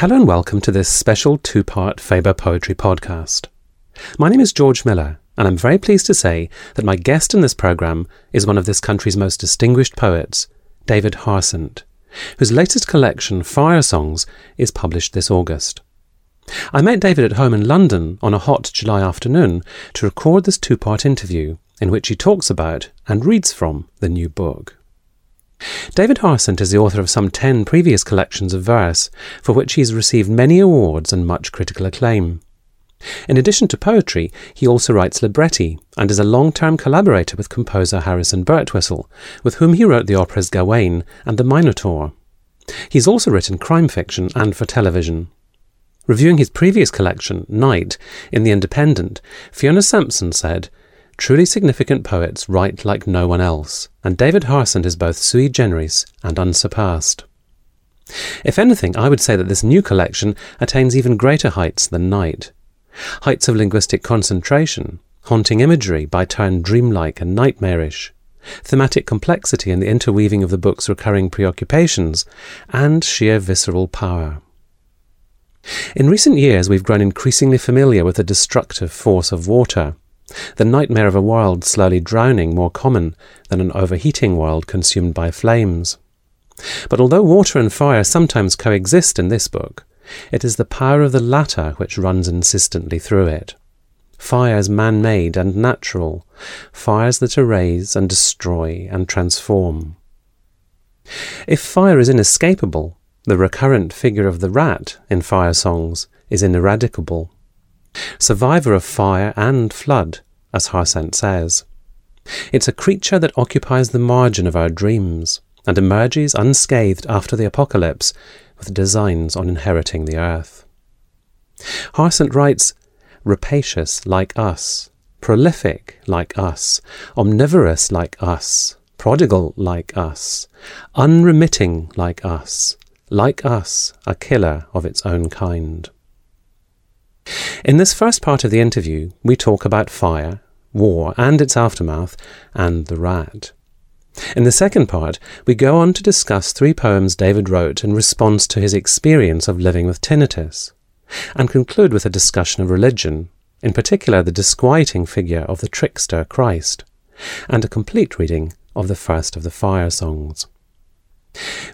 Hello and welcome to this special two part Faber Poetry podcast. My name is George Miller, and I'm very pleased to say that my guest in this programme is one of this country's most distinguished poets, David Harsent, whose latest collection, Fire Songs, is published this August. I met David at home in London on a hot July afternoon to record this two part interview in which he talks about and reads from the new book. David Harsent is the author of some ten previous collections of verse, for which he has received many awards and much critical acclaim. In addition to poetry, he also writes libretti and is a long term collaborator with composer Harrison Birtwistle, with whom he wrote the operas Gawain and The Minotaur. He's also written crime fiction and for television. Reviewing his previous collection, Night, in The Independent, Fiona Sampson said, Truly significant poets write like no one else, and David Harsent is both sui generis and unsurpassed. If anything, I would say that this new collection attains even greater heights than Night. Heights of linguistic concentration, haunting imagery by turn dreamlike and nightmarish, thematic complexity in the interweaving of the book's recurring preoccupations, and sheer visceral power. In recent years, we've grown increasingly familiar with the destructive force of water the nightmare of a world slowly drowning more common than an overheating world consumed by flames. But although water and fire sometimes coexist in this book, it is the power of the latter which runs insistently through it. Fires man made and natural, fires that erase and destroy and transform. If fire is inescapable, the recurrent figure of the rat in fire songs is ineradicable survivor of fire and flood, as Harsent says. It's a creature that occupies the margin of our dreams and emerges unscathed after the apocalypse with designs on inheriting the earth. Harsent writes, rapacious like us, prolific like us, omnivorous like us, prodigal like us, unremitting like us, like us, a killer of its own kind. In this first part of the interview, we talk about fire, war and its aftermath, and the rat. In the second part, we go on to discuss three poems David wrote in response to his experience of living with tinnitus, and conclude with a discussion of religion, in particular the disquieting figure of the trickster Christ, and a complete reading of the first of the fire songs.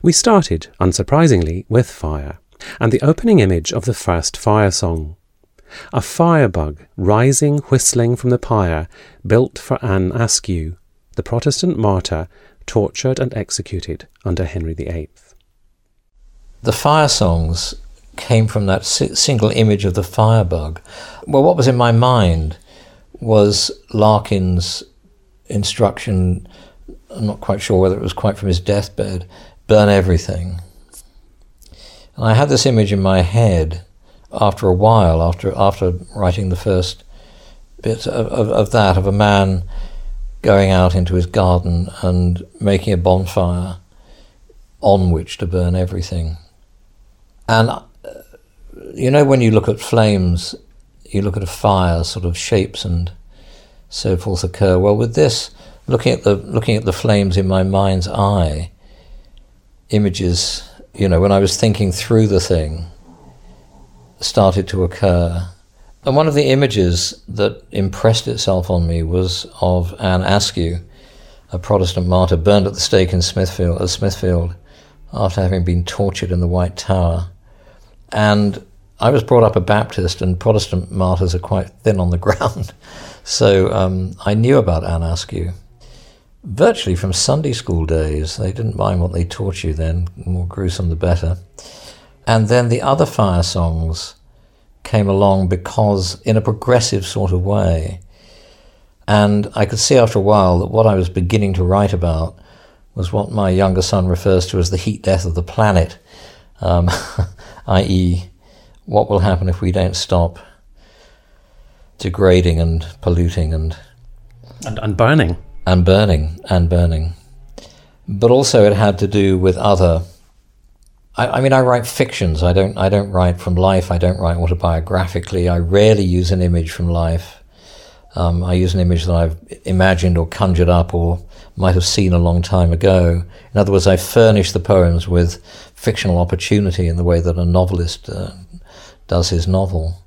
We started, unsurprisingly, with fire, and the opening image of the first fire song a firebug rising whistling from the pyre built for Anne Askew, the Protestant martyr tortured and executed under Henry VIII. The fire songs came from that single image of the firebug. Well, what was in my mind was Larkin's instruction, I'm not quite sure whether it was quite from his deathbed, burn everything. And I had this image in my head after a while, after after writing the first bit of, of, of, that, of a man going out into his garden and making a bonfire on which to burn everything. And uh, you know, when you look at flames, you look at a fire, sort of shapes and so forth occur. Well, with this, looking at the looking at the flames in my mind's eye, images. You know, when I was thinking through the thing, started to occur. And one of the images that impressed itself on me was of Anne Askew, a Protestant martyr burned at the stake in Smithfield, uh, Smithfield after having been tortured in the White Tower. And I was brought up a Baptist, and Protestant martyrs are quite thin on the ground. so um, I knew about Anne Askew. Virtually from Sunday school days, they didn't mind what they taught you then, the more gruesome the better. And then the other fire songs came along because, in a progressive sort of way, and I could see after a while that what I was beginning to write about was what my younger son refers to as the heat death of the planet, um, i.e., what will happen if we don't stop degrading and polluting and, and and burning and burning and burning. But also, it had to do with other I, I, mean, I write fictions. I don't. I don't write from life. I don't write autobiographically. I rarely use an image from life. Um, I use an image that I've imagined or conjured up or might have seen a long time ago. In other words, I furnish the poems with fictional opportunity in the way that a novelist uh, does his novel.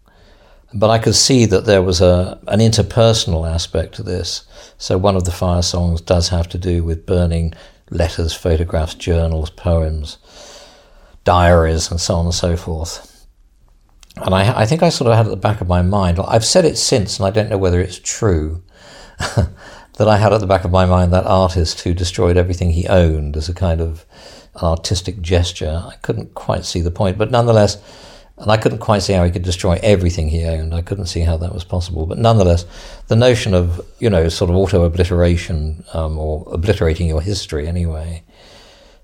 But I could see that there was a, an interpersonal aspect to this. So one of the fire songs does have to do with burning letters, photographs, journals, poems, diaries, and so on and so forth. And I, I think I sort of had at the back of my mind, I've said it since, and I don't know whether it's true, that I had at the back of my mind that artist who destroyed everything he owned as a kind of artistic gesture. I couldn't quite see the point, but nonetheless, and I couldn't quite see how he could destroy everything he owned. I couldn't see how that was possible. But nonetheless, the notion of, you know, sort of auto obliteration um, or obliterating your history anyway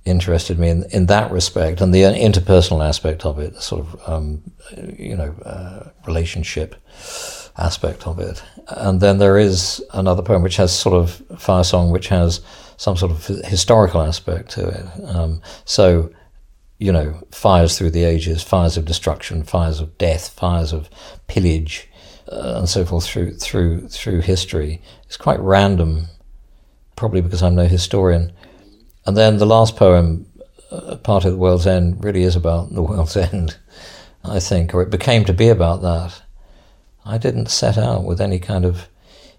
interested me in, in that respect and the interpersonal aspect of it, the sort of, um, you know, uh, relationship aspect of it. And then there is another poem which has sort of fire song, which has some sort of historical aspect to it. Um, so, you know, fires through the ages, fires of destruction, fires of death, fires of pillage, uh, and so forth through through through history. It's quite random, probably because I'm no historian. And then the last poem, uh, part of the world's end, really is about the world's end, I think, or it became to be about that. I didn't set out with any kind of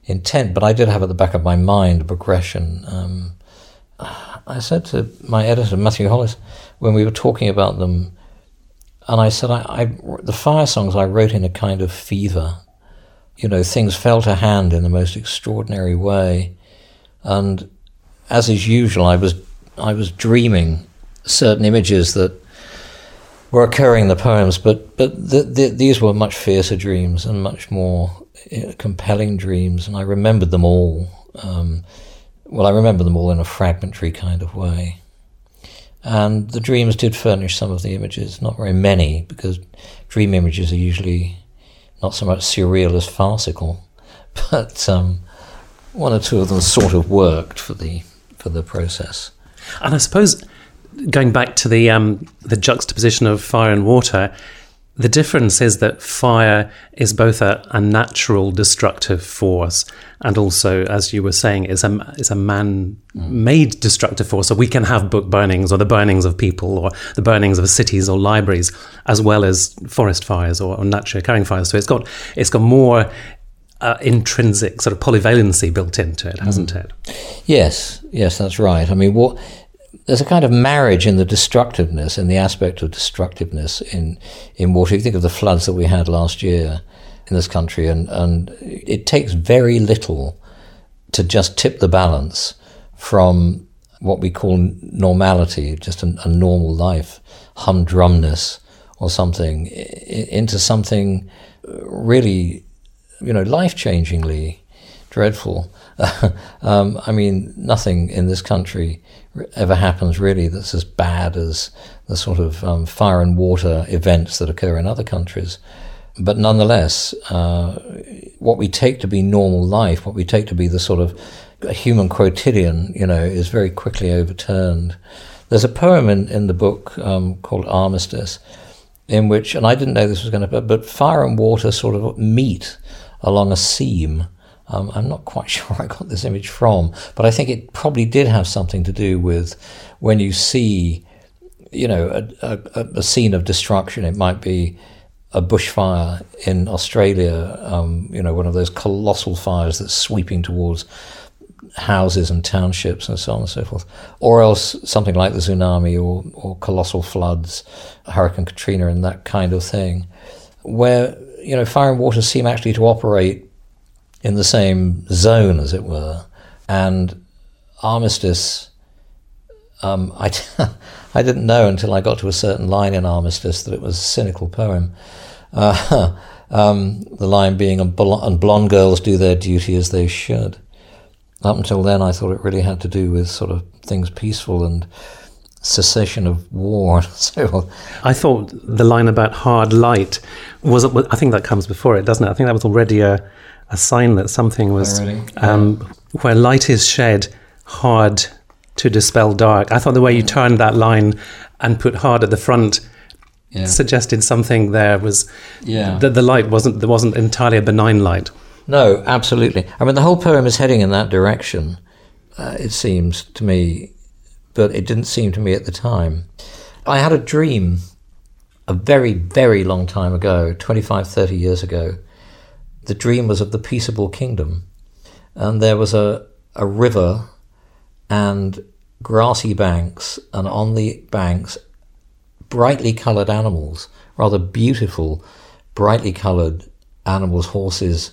intent, but I did have at the back of my mind a progression. Um, I said to my editor, Matthew Hollis, when we were talking about them, and I said, I, I, the fire songs I wrote in a kind of fever. You know, things fell to hand in the most extraordinary way. And as is usual, I was, I was dreaming certain images that were occurring in the poems, but, but the, the, these were much fiercer dreams and much more uh, compelling dreams, and I remembered them all. Um, well, I remember them all in a fragmentary kind of way. And the dreams did furnish some of the images, not very many, because dream images are usually not so much surreal as farcical, but um, one or two of them sort of worked for the for the process. And I suppose going back to the um, the juxtaposition of fire and water, the difference is that fire is both a, a, natural destructive force and also, as you were saying, is a, is a man made destructive force. So we can have book burnings or the burnings of people or the burnings of cities or libraries, as well as forest fires or, or naturally occurring fires. So it's got, it's got more uh, intrinsic sort of polyvalency built into it, hasn't mm. it? Yes, yes, that's right. I mean, what there's a kind of marriage in the destructiveness, in the aspect of destructiveness in, in water. You think of the floods that we had last year in this country, and, and it takes very little to just tip the balance from what we call normality, just a, a normal life, humdrumness or something, into something really, you know, life changingly dreadful. um, I mean, nothing in this country ever happens really that's as bad as the sort of um, fire and water events that occur in other countries. But nonetheless, uh, what we take to be normal life, what we take to be the sort of human quotidian, you know, is very quickly overturned. There's a poem in, in the book um, called Armistice, in which, and I didn't know this was going to, but fire and water sort of meet along a seam um, I'm not quite sure I got this image from, but I think it probably did have something to do with when you see, you know, a, a, a scene of destruction. It might be a bushfire in Australia, um, you know, one of those colossal fires that's sweeping towards houses and townships and so on and so forth, or else something like the tsunami or, or colossal floods, Hurricane Katrina and that kind of thing, where, you know, fire and water seem actually to operate in the same zone, as it were. And Armistice, um, I, I didn't know until I got to a certain line in Armistice that it was a cynical poem. Uh, um, the line being, and blonde girls do their duty as they should. Up until then, I thought it really had to do with sort of things peaceful and cessation of war and so on. I thought the line about hard light was, I think that comes before it, doesn't it? I think that was already a, a sign that something was um, where light is shed hard to dispel dark. I thought the way you turned that line and put hard at the front yeah. suggested something there was yeah. that the light wasn't there wasn't entirely a benign light. No, absolutely. I mean, the whole poem is heading in that direction. Uh, it seems to me, but it didn't seem to me at the time. I had a dream a very, very long time ago, 25, 30 years ago. The dream was of the peaceable kingdom. And there was a, a river and grassy banks, and on the banks, brightly coloured animals, rather beautiful, brightly coloured animals, horses,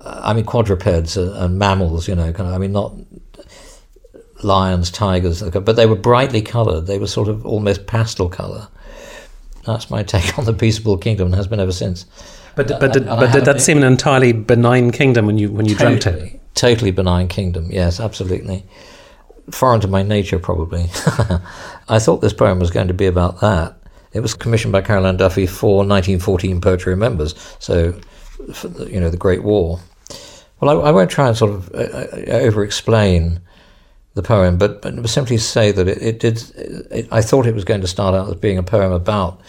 uh, I mean, quadrupeds and, and mammals, you know, kind of, I mean, not lions, tigers, but they were brightly coloured. They were sort of almost pastel colour. That's my take on the peaceable kingdom, and has been ever since. But but did, but did that seem an entirely benign kingdom when you when you totally, dreamt it? Totally benign kingdom. Yes, absolutely. Foreign to my nature, probably. I thought this poem was going to be about that. It was commissioned by Carol Ann Duffy for 1914 Poetry Remembers, so you know the Great War. Well, I, I won't try and sort of uh, uh over-explain the poem, but, but simply say that it, it did. It, I thought it was going to start out as being a poem about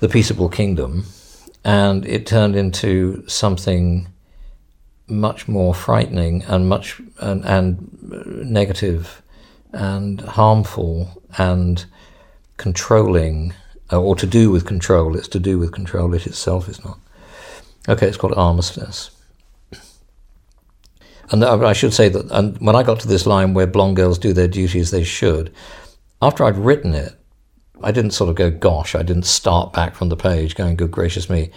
the peaceable kingdom, and it turned into something much more frightening and much and, and negative and harmful and controlling, uh, or to do with control. It's to do with control. It itself is not. Okay, it's called Armistice. And I should say that and when I got to this line where blonde girls do their duty as they should, after I'd written it, I didn't sort of go, gosh, I didn't start back from the page going, good gracious me.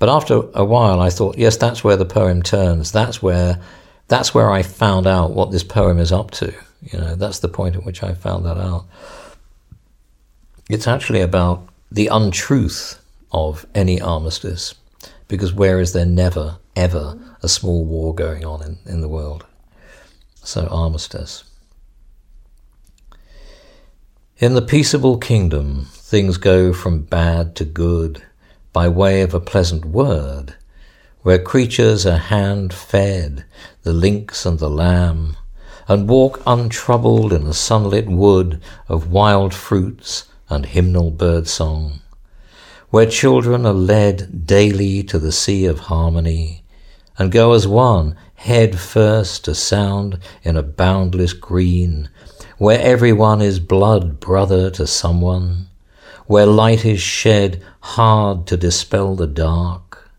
But after a while, I thought, yes, that's where the poem turns. That's where, that's where I found out what this poem is up to. You know, that's the point at which I found that out. It's actually about the untruth of any armistice, because where is there never, ever a small war going on in, in the world. So, armistice. In the peaceable kingdom, things go from bad to good by way of a pleasant word, where creatures are hand fed, the lynx and the lamb, and walk untroubled in a sunlit wood of wild fruits and hymnal bird song, where children are led daily to the sea of harmony, and go as one, head first to sound in a boundless green, where everyone is blood brother to someone, where light is shed hard to dispel the dark,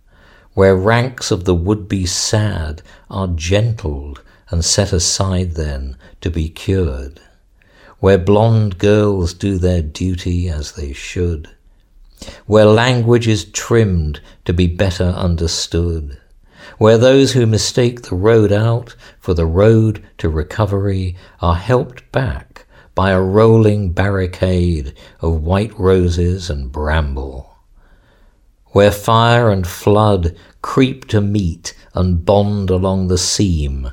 where ranks of the would-be sad are gentled and set aside then to be cured, where blonde girls do their duty as they should, where language is trimmed to be better understood, where those who mistake the road out for the road to recovery are helped back by a rolling barricade of white roses and bramble, where fire and flood creep to meet and bond along the seam,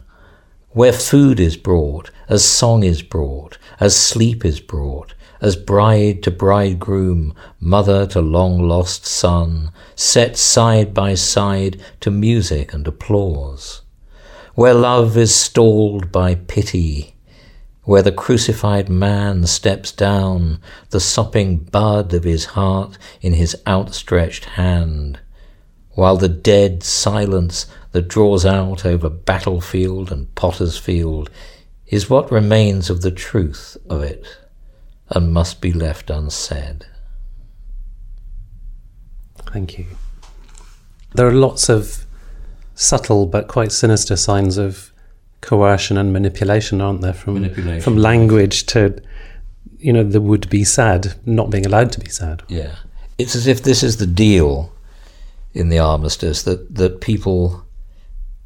where food is brought, as song is brought, as sleep is brought, as bride to bridegroom, mother to long lost son, set side by side to music and applause, where love is stalled by pity, where the crucified man steps down, the sopping bud of his heart in his outstretched hand, while the dead silence that draws out over battlefield and potter's field is what remains of the truth of it and must be left unsaid. Thank you. There are lots of subtle but quite sinister signs of coercion and manipulation, aren't there? From from language to you know the would be sad not being allowed to be sad. Yeah, it's as if this is the deal in the armistice that that people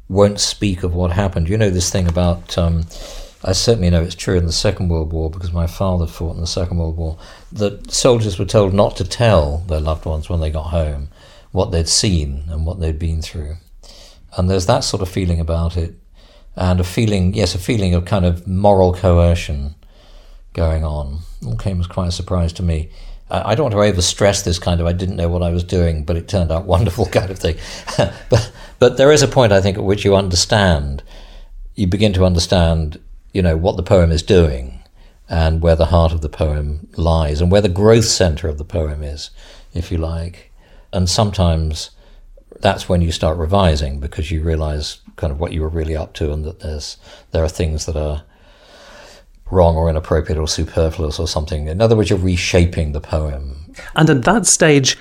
won't speak of what happened. You know this thing about. Um, I certainly know it's true in the Second World War because my father fought in the Second World War. That soldiers were told not to tell their loved ones when they got home what they'd seen and what they'd been through. And there's that sort of feeling about it, and a feeling, yes, a feeling of kind of moral coercion going on. All came as quite a surprise to me. I don't want to over stress this kind of I didn't know what I was doing, but it turned out wonderful kind of thing. but but there is a point I think at which you understand, you begin to understand you know, what the poem is doing and where the heart of the poem lies and where the growth center of the poem is, if you like. And sometimes that's when you start revising because you realize kind of what you were really up to and that there's there are things that are wrong or inappropriate or superfluous or something. In other words, you're reshaping the poem. And at that stage,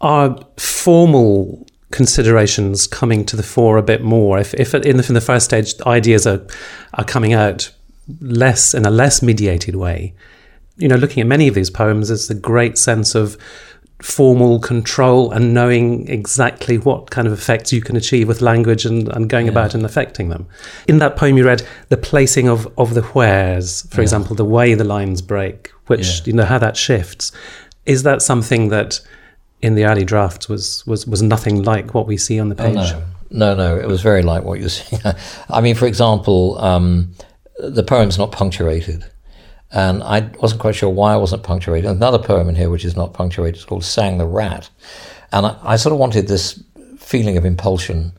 are formal considerations coming to the fore a bit more? If, if in, the, in the first stage ideas are, are coming out less in a less mediated way, you know, looking at many of these poems, there's a great sense of formal control and knowing exactly what kind of effects you can achieve with language and, and going yeah. about and affecting them. In that poem you read, the placing of, of the wheres, for yeah. example, the way the lines break, which, yeah. you know, how that shifts. Is that something that in the early drafts was, was, was nothing like what we see on the page? Oh, no. no, no, it was very like what you're seeing. I mean, for example, um, the poem's not punctuated. And I wasn't quite sure why I wasn't punctuated. Another poem in here which is not punctuated is called Sang the Rat. And I, I sort of wanted this feeling of impulsion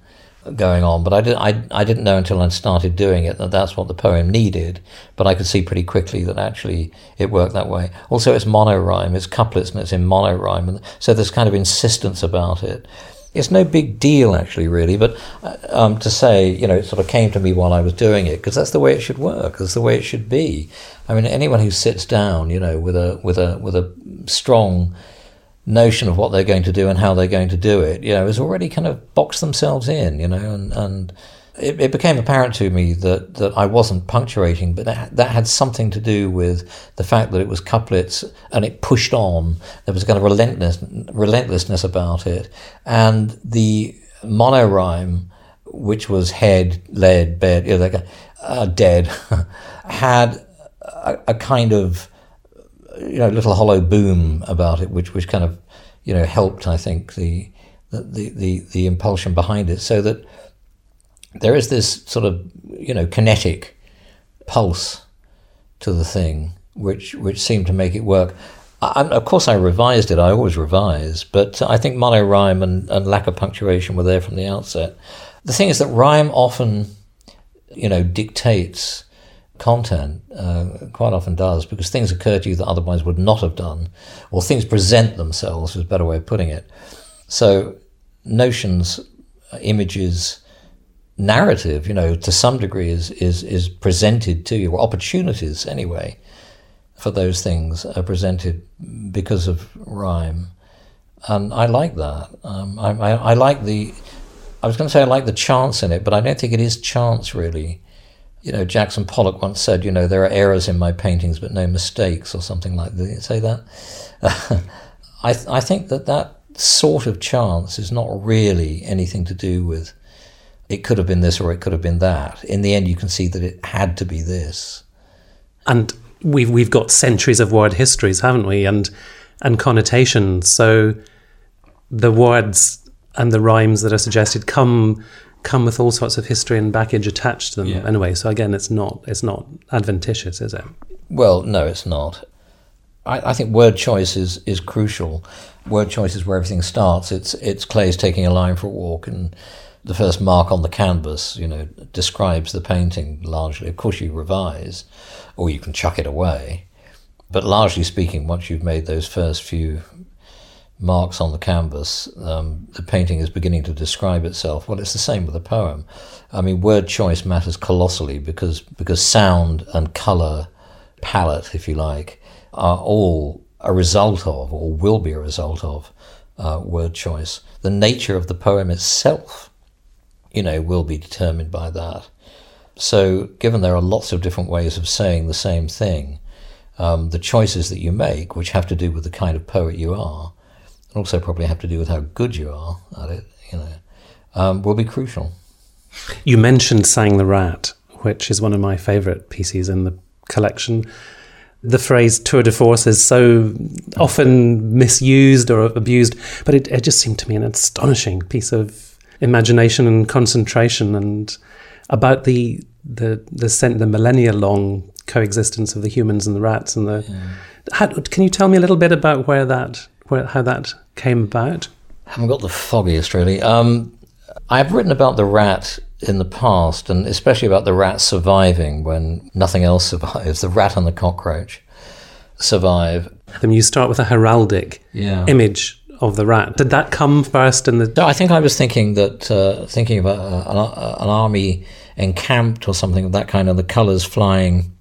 going on, but I, did, I, I didn't know until I started doing it that that's what the poem needed. But I could see pretty quickly that actually it worked that way. Also, it's monorhyme, it's couplets and it's in monorhyme. And so there's kind of insistence about it it's no big deal actually really but uh, um, to say you know it sort of came to me while i was doing it because that's the way it should work that's the way it should be i mean anyone who sits down you know with a with a with a strong notion of what they're going to do and how they're going to do it you know has already kind of boxed themselves in you know and and it, it, became apparent to me that, that I wasn't punctuating, but that, that had something to do with the fact that it was couplets and it pushed on. There was a kind of relentless, relentlessness about it. And the monorhyme, which was head, lead, bed, you know, like, uh, dead, had a, a, kind of you know little hollow boom about it, which which kind of you know helped, I think, the the the, the impulsion behind it, so that there is this sort of you know kinetic pulse to the thing, which which seemed to make it work. I, of course, I revised it. I always revise, but I think monorhyme and, and lack of punctuation were there from the outset. The thing is that rhyme often, you know, dictates content. Uh, quite often does because things occur to you that otherwise would not have done, or things present themselves. Is a better way of putting it. So notions, images, narrative, you know, to some degree is, is, is presented to you, or opportunities anyway, for those things are presented because of rhyme. And I like that. Um, I, I, I, like the, I was going to say I like the chance in it, but I don't think it is chance really. You know, Jackson Pollock once said, you know, there are errors in my paintings, but no mistakes, or something like that. Did he say that? I, I think that that sort of chance is not really anything to do with it could have been this or it could have been that. In the end, you can see that it had to be this. And we've we've got centuries of word histories, haven't we? And and connotations. So the words and the rhymes that are suggested come come with all sorts of history and baggage attached to them yeah. anyway. So again, it's not it's not adventitious, is it? Well, no, it's not. I, I think word choice is, is crucial. Word choice is where everything starts. It's it's Klee's taking a line for a walk and the first mark on the canvas, you know, describes the painting largely. Of course, you revise, or you can chuck it away. But largely speaking, once you've made those first few marks on the canvas, um, the painting is beginning to describe itself. Well, it's the same with a poem. I mean, word choice matters colossally because because sound and color, palette, if you like, are all a result of, or will be a result of, uh, word choice. The nature of the poem itself you know, will be determined by that. So, given there are lots of different ways of saying the same thing, um, the choices that you make, which have to do with the kind of poet you are, also probably have to do with how good you are at it, you know, um, will be crucial. You mentioned Sang the Rat, which is one of my favourite pieces in the collection. The phrase tour de force is so often misused or abused, but it, it just seemed to me an astonishing piece of imagination and concentration and about the the the, the millennia long coexistence of the humans and the rats and the. Yeah. How, can you tell me a little bit about where that where how that came about? I haven't got the foggiest really. Um, I've written about the rat in the past, and especially about the rat surviving when nothing else survives. The rat and the cockroach survive. Then you start with a heraldic yeah. image of the rat. Did that come first in the? No, I think I was thinking that uh, thinking of an, an, army encamped or something of that kind, and the colours flying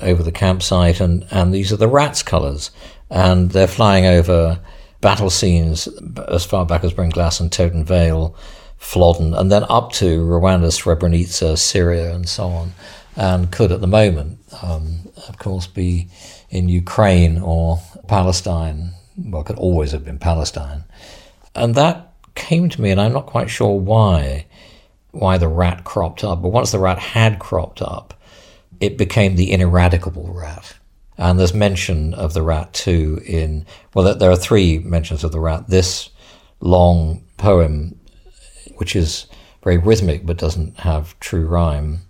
over the campsite, and, and these are the rats' colours. And they're flying over battle scenes as far back as Brynglas and Toten Vale, Flodden, and then up to Rwanda, Srebrenica, Syria, and so on. And could at the moment, um, of course, be in Ukraine or Palestine. Well, could always have been Palestine. And that came to me, and I'm not quite sure why, why the rat cropped up. But once the rat had cropped up, it became the ineradicable rat. And there's mention of the rat too in, well, there are three mentions of the rat. This long poem, which is very rhythmic but doesn't have true rhyme,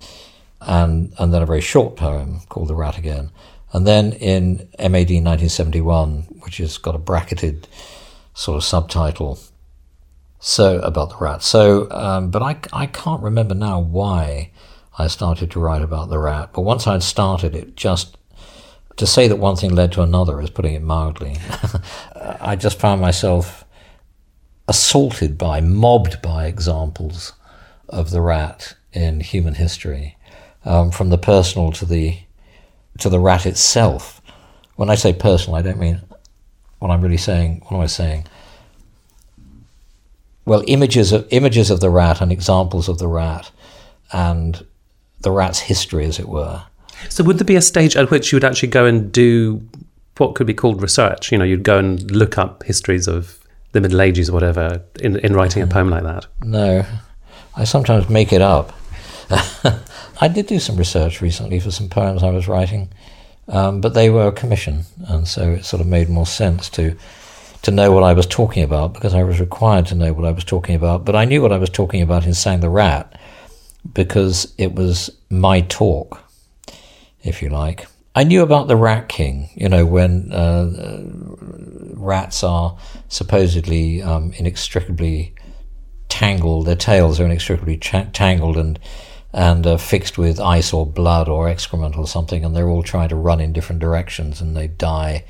and, and then a very short poem called The Rat Again. And then in MAD 1971, which has got a bracketed sort of subtitle, so about the rat. So, um, but I, I can't remember now why I started to write about the rat. But once I'd started, it just to say that one thing led to another is putting it mildly. I just found myself assaulted by, mobbed by examples of the rat in human history, um, from the personal to the to the rat itself. When I say personal, I don't mean what I'm really saying. What am I saying? Well, images of images of the rat and examples of the rat, and the rat's history, as it were. So, would there be a stage at which you would actually go and do what could be called research? You know, you'd go and look up histories of the Middle Ages or whatever in, in writing a mm. poem like that? No. I sometimes make it up. I did do some research recently for some poems I was writing, um, but they were a commission, and so it sort of made more sense to to know what I was talking about because I was required to know what I was talking about. But I knew what I was talking about in Sang the Rat because it was my talk, if you like. I knew about the Rat King, you know, when uh, rats are supposedly um, inextricably tangled, their tails are inextricably cha- tangled and and uh, fixed with ice or blood or excrement or something, and they're all trying to run in different directions, and they die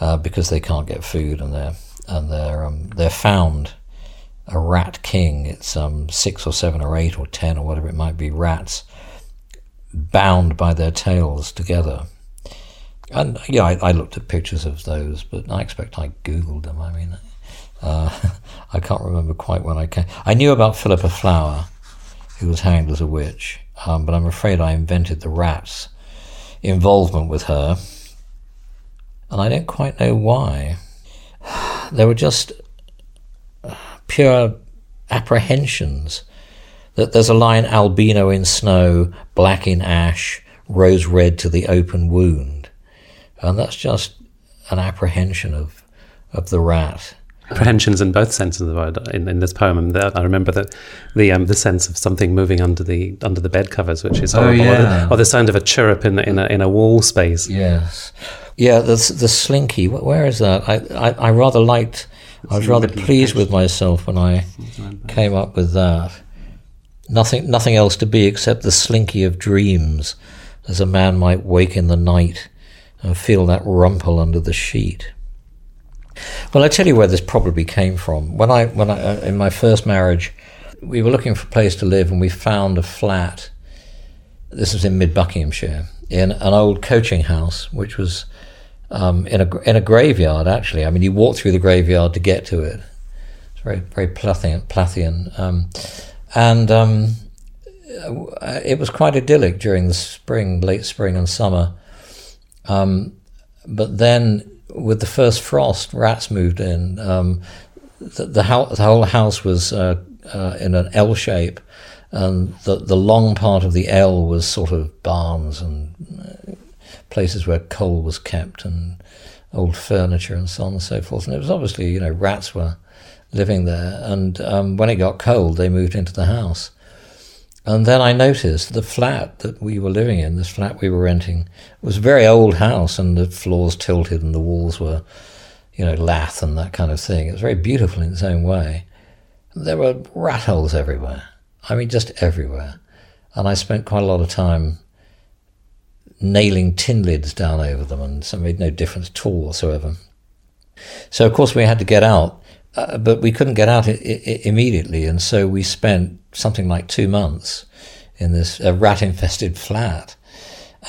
uh, because they can't get food, and they're and they're um, they're found a rat king. It's um, six or seven or eight or ten or whatever it might be rats bound by their tails together. And yeah, I, I looked at pictures of those, but I expect I googled them. I mean, uh, I can't remember quite when I came. I knew about Philippa Flower, who was hanged as a witch, um, but I'm afraid I invented the rat's involvement with her, and I don't quite know why. There were just pure apprehensions that there's a line albino in snow, black in ash, rose red to the open wound. And that's just an apprehension of, of the rat. Apprehensions in both senses of the word in, in this poem. And I remember that the um, the sense of something moving under the under the bed covers, which is horrible, oh, yeah. or, the, or, the, sound of a chirrup in in a, in a wall space. Yes, yeah. The the slinky. Where is that? I I, I rather liked I was rather pleased with myself when I came up with that. Nothing, nothing else to be except the slinky of dreams, as a man might wake in the night and feel that rumple under the sheet. Well, I tell you where this probably came from. When I, when I, uh, in my first marriage, we were looking for a place to live, and we found a flat. This was in Mid Buckinghamshire, in an old coaching house, which was um, in a in a graveyard. Actually, I mean, you walk through the graveyard to get to it. It's very very Plathian, Plathian. Um, and um, it was quite idyllic during the spring, late spring and summer. Um, but then, with the first frost, rats moved in. Um, the, the, the, whole house was uh, uh, in an L shape, and the the long part of the L was sort of barns and places where coal was kept and old furniture and so on and so forth. And it was obviously, you know, rats were living there. And um, when it got cold, they moved into the house. And then I noticed the flat that we were living in, this flat we were renting, was a very old house, and the floors tilted and the walls were, you know, lath and that kind of thing. It was very beautiful in its own way. There were rat holes everywhere. I mean, just everywhere. And I spent quite a lot of time nailing tin lids down over them, and so it made no difference at all whatsoever. So, of course, we had to get out, uh, but we couldn't get out I- I- immediately, and so we spent something like two months in this uh, rat infested flat.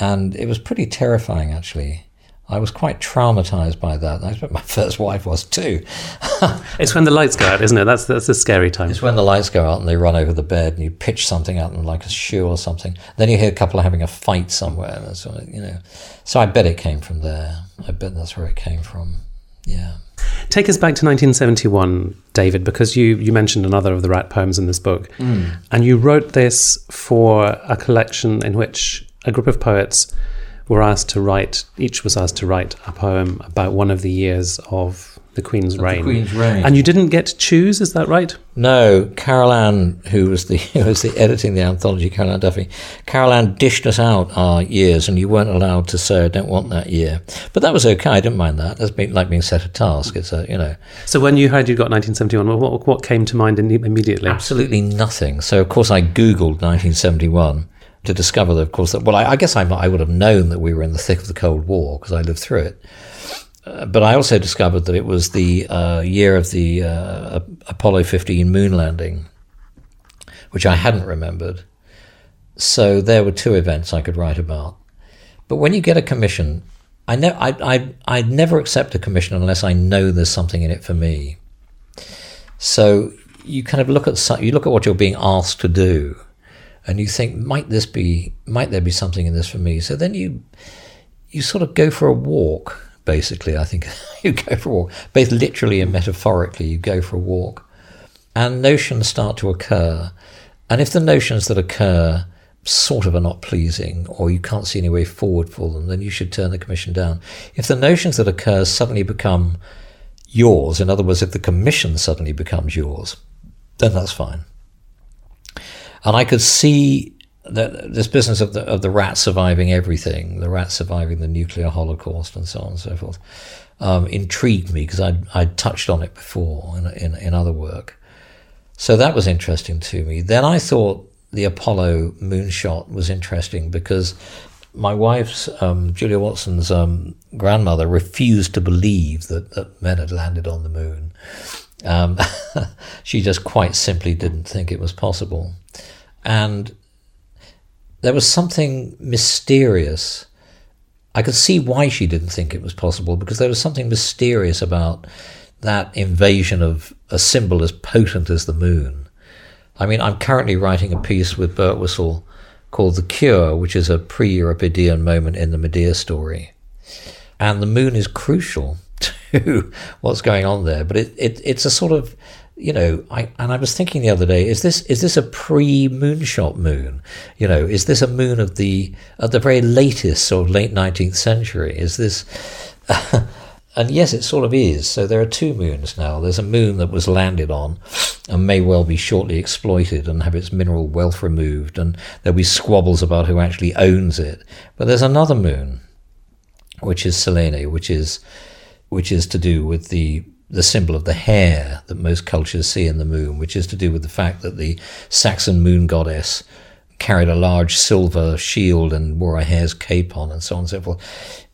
And it was pretty terrifying, actually. I was quite traumatized by that. I expect my first wife was too. it's when the lights go out, isn't it? That's that's a scary time. It's when the lights go out and they run over the bed and you pitch something at them like a shoe or something. Then you hear a couple having a fight somewhere. And so, you know, so I bet it came from there. I bet that's where it came from. Yeah. Take us back to 1971, David, because you, you mentioned another of the rat poems in this book. Mm. And you wrote this for a collection in which a group of poets were asked to write, each was asked to write a poem about one of the years of the Queen's, reign. The Queen's reign. And you didn't get to choose, is that right? No, Carol Ann, who was the who was the editing the anthology, Carol Ann Duffy, Carol Ann dished us out our years, and you weren't allowed to say, "I don't want that year." But that was okay. I didn't mind that. That's been, like being set a task. It's a you know. So when you heard you got 1971, what what came to mind immediately? Absolutely nothing. So of course I googled 1971 to discover that, of course, that well, I, I guess I, I would have known that we were in the thick of the Cold War because I lived through it. Uh, but I also discovered that it was the uh, year of the uh, Apollo 15 moon landing, which I hadn't remembered. So there were two events I could write about. But when you get a commission, I know I I I never accept a commission unless I know there's something in it for me. So you kind of look at you look at what you're being asked to do, and you think, might this be might there be something in this for me? So then you you sort of go for a walk basically. I think you go for a walk, both literally and metaphorically, you go for a walk. And notions start to occur. And if the notions that occur sort of are not pleasing, or you can't see any way forward for them, then you should turn the commission down. If the notions that occur suddenly become yours, in other words, if the commission suddenly becomes yours, then that's fine. And I could see that this business of the of the rat surviving everything, the rat surviving the nuclear holocaust, and so on and so forth, um, intrigued me because I'd I'd touched on it before in, in in other work. So that was interesting to me. Then I thought the Apollo moonshot was interesting because my wife's um, Julia Watson's um, grandmother refused to believe that, that men had landed on the moon. Um, she just quite simply didn't think it was possible. And there was something mysterious. I could see why she didn't think it was possible because there was something mysterious about that invasion of a symbol as potent as the moon. I mean, I'm currently writing a piece with Birtwistle called The Cure, which is a pre Euripidean moment in the Medea story. And the moon is crucial what's going on there, but it, it, it's a sort of you know, I and I was thinking the other day, is this is this a pre moonshot moon? You know, is this a moon of the at the very latest sort of late nineteenth century? Is this and yes, it sort of is. So there are two moons now. There's a moon that was landed on and may well be shortly exploited and have its mineral wealth removed, and there'll be squabbles about who actually owns it. But there's another moon, which is Selene, which is which is to do with the the symbol of the hare that most cultures see in the moon, which is to do with the fact that the Saxon moon goddess carried a large silver shield and wore a hare's cape on, and so on and so forth.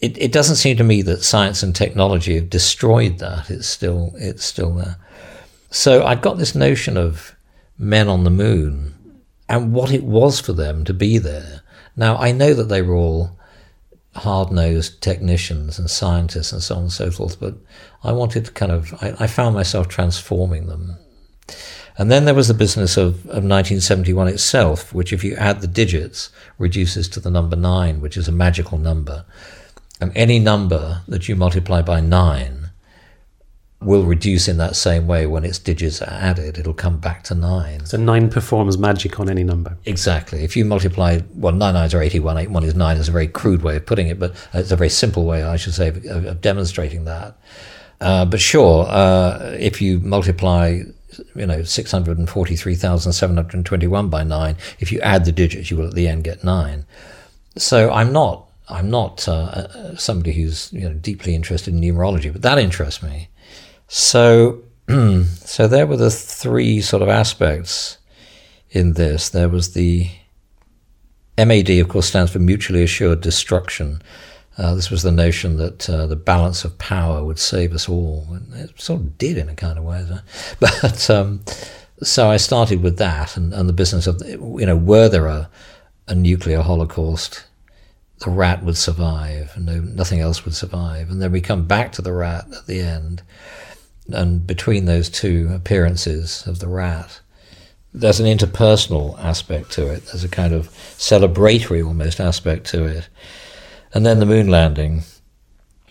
It, it doesn't seem to me that science and technology have destroyed that. It's still it's still there. So I got this notion of men on the moon and what it was for them to be there. Now I know that they were all hard nosed technicians and scientists and so on and so forth, but I wanted to kind of, I, I, found myself transforming them. And then there was the business of, of 1971 itself, which, if you add the digits, reduces to the number nine, which is a magical number. And any number that you multiply by nine will reduce in that same way when its digits are added. It'll come back to nine. So nine performs magic on any number. Exactly. If you multiply, well, nine nines are 81, 81 is nine is a very crude way of putting it, but it's a very simple way, I should say, of, of demonstrating that. Uh, but sure, uh, if you multiply you know 643,721 by 9 if you add the digits you will at the end get 9 so i'm not i'm not uh, uh somebody who's you know deeply interested in numerology but that interests me so, so there were the three sort of aspects in this. There was the MAD, of course, stands for mutually assured destruction. Uh, this was the notion that uh, the balance of power would save us all. And it sort of did in a kind of way. But um, so I started with that and, and the business of, you know, were there a, a nuclear holocaust the rat would survive and no, nothing else would survive. And then we come back to the rat at the end. And between those two appearances of the rat, there's an interpersonal aspect to it. There's a kind of celebratory almost aspect to it. And then the moon landing,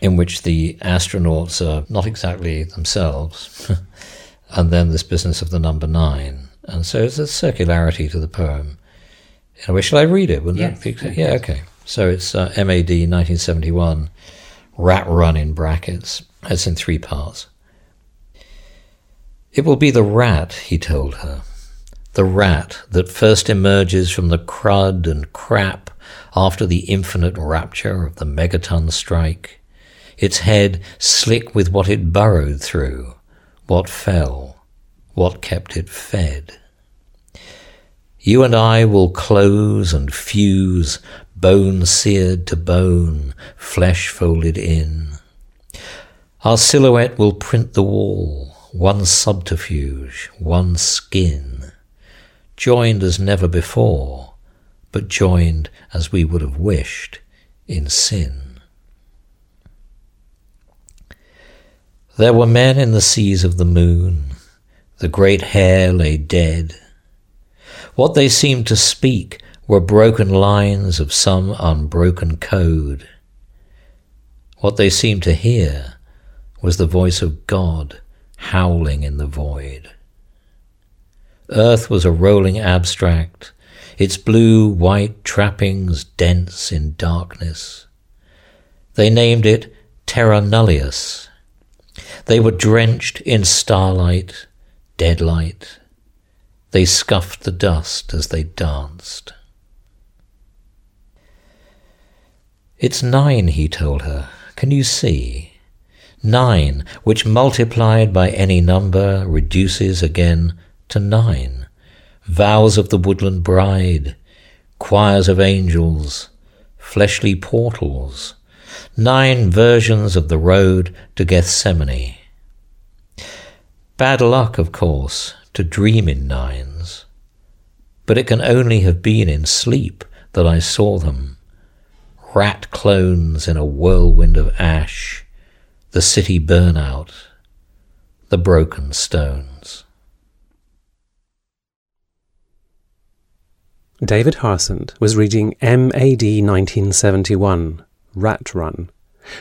in which the astronauts are not exactly themselves. and then this business of the number nine. And so it's a circularity to the poem. In a way, shall I read it? Yes, it yeah, okay. So it's uh, MAD 1971, Rat Run in brackets. It's in three parts. It will be the rat, he told her. The rat that first emerges from the crud and crap after the infinite rapture of the megaton strike. Its head slick with what it burrowed through, what fell, what kept it fed. You and I will close and fuse, bone seared to bone, flesh folded in. Our silhouette will print the wall, one subterfuge, one skin, joined as never before, but joined as we would have wished in sin. There were men in the seas of the moon, the great hare lay dead, what they seemed to speak were broken lines of some unbroken code. What they seemed to hear was the voice of God howling in the void. Earth was a rolling abstract, its blue white trappings dense in darkness. They named it Terra Nullius. They were drenched in starlight, deadlight, they scuffed the dust as they danced. It's nine, he told her. Can you see? Nine, which multiplied by any number reduces again to nine. Vows of the woodland bride, choirs of angels, fleshly portals, nine versions of the road to Gethsemane. Bad luck, of course, to dream in nines, but it can only have been in sleep that I saw them. Rat clones in a whirlwind of ash, the city burnout, the broken stones. David Harsent was reading MAD 1971, Rat Run,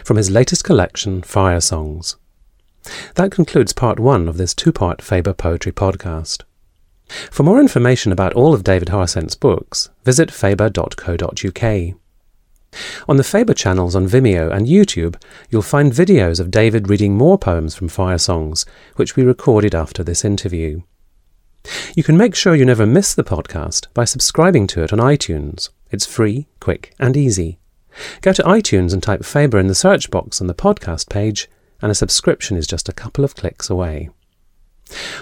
from his latest collection, Fire Songs. That concludes part one of this two part Faber Poetry podcast. For more information about all of David Harsent's books, visit faber.co.uk. On the Faber channels on Vimeo and YouTube, you'll find videos of David reading more poems from Fire Songs, which we recorded after this interview. You can make sure you never miss the podcast by subscribing to it on iTunes. It's free, quick, and easy. Go to iTunes and type Faber in the search box on the podcast page and a subscription is just a couple of clicks away.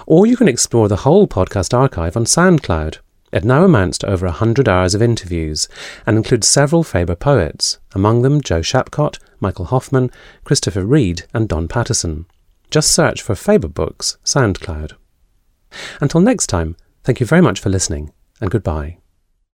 Or you can explore the whole podcast archive on SoundCloud. It now amounts to over 100 hours of interviews and includes several Faber poets, among them Jo Shapcott, Michael Hofmann, Christopher Reid, and Don Paterson. Just search for Faber Books SoundCloud. Until next time, thank you very much for listening, and goodbye.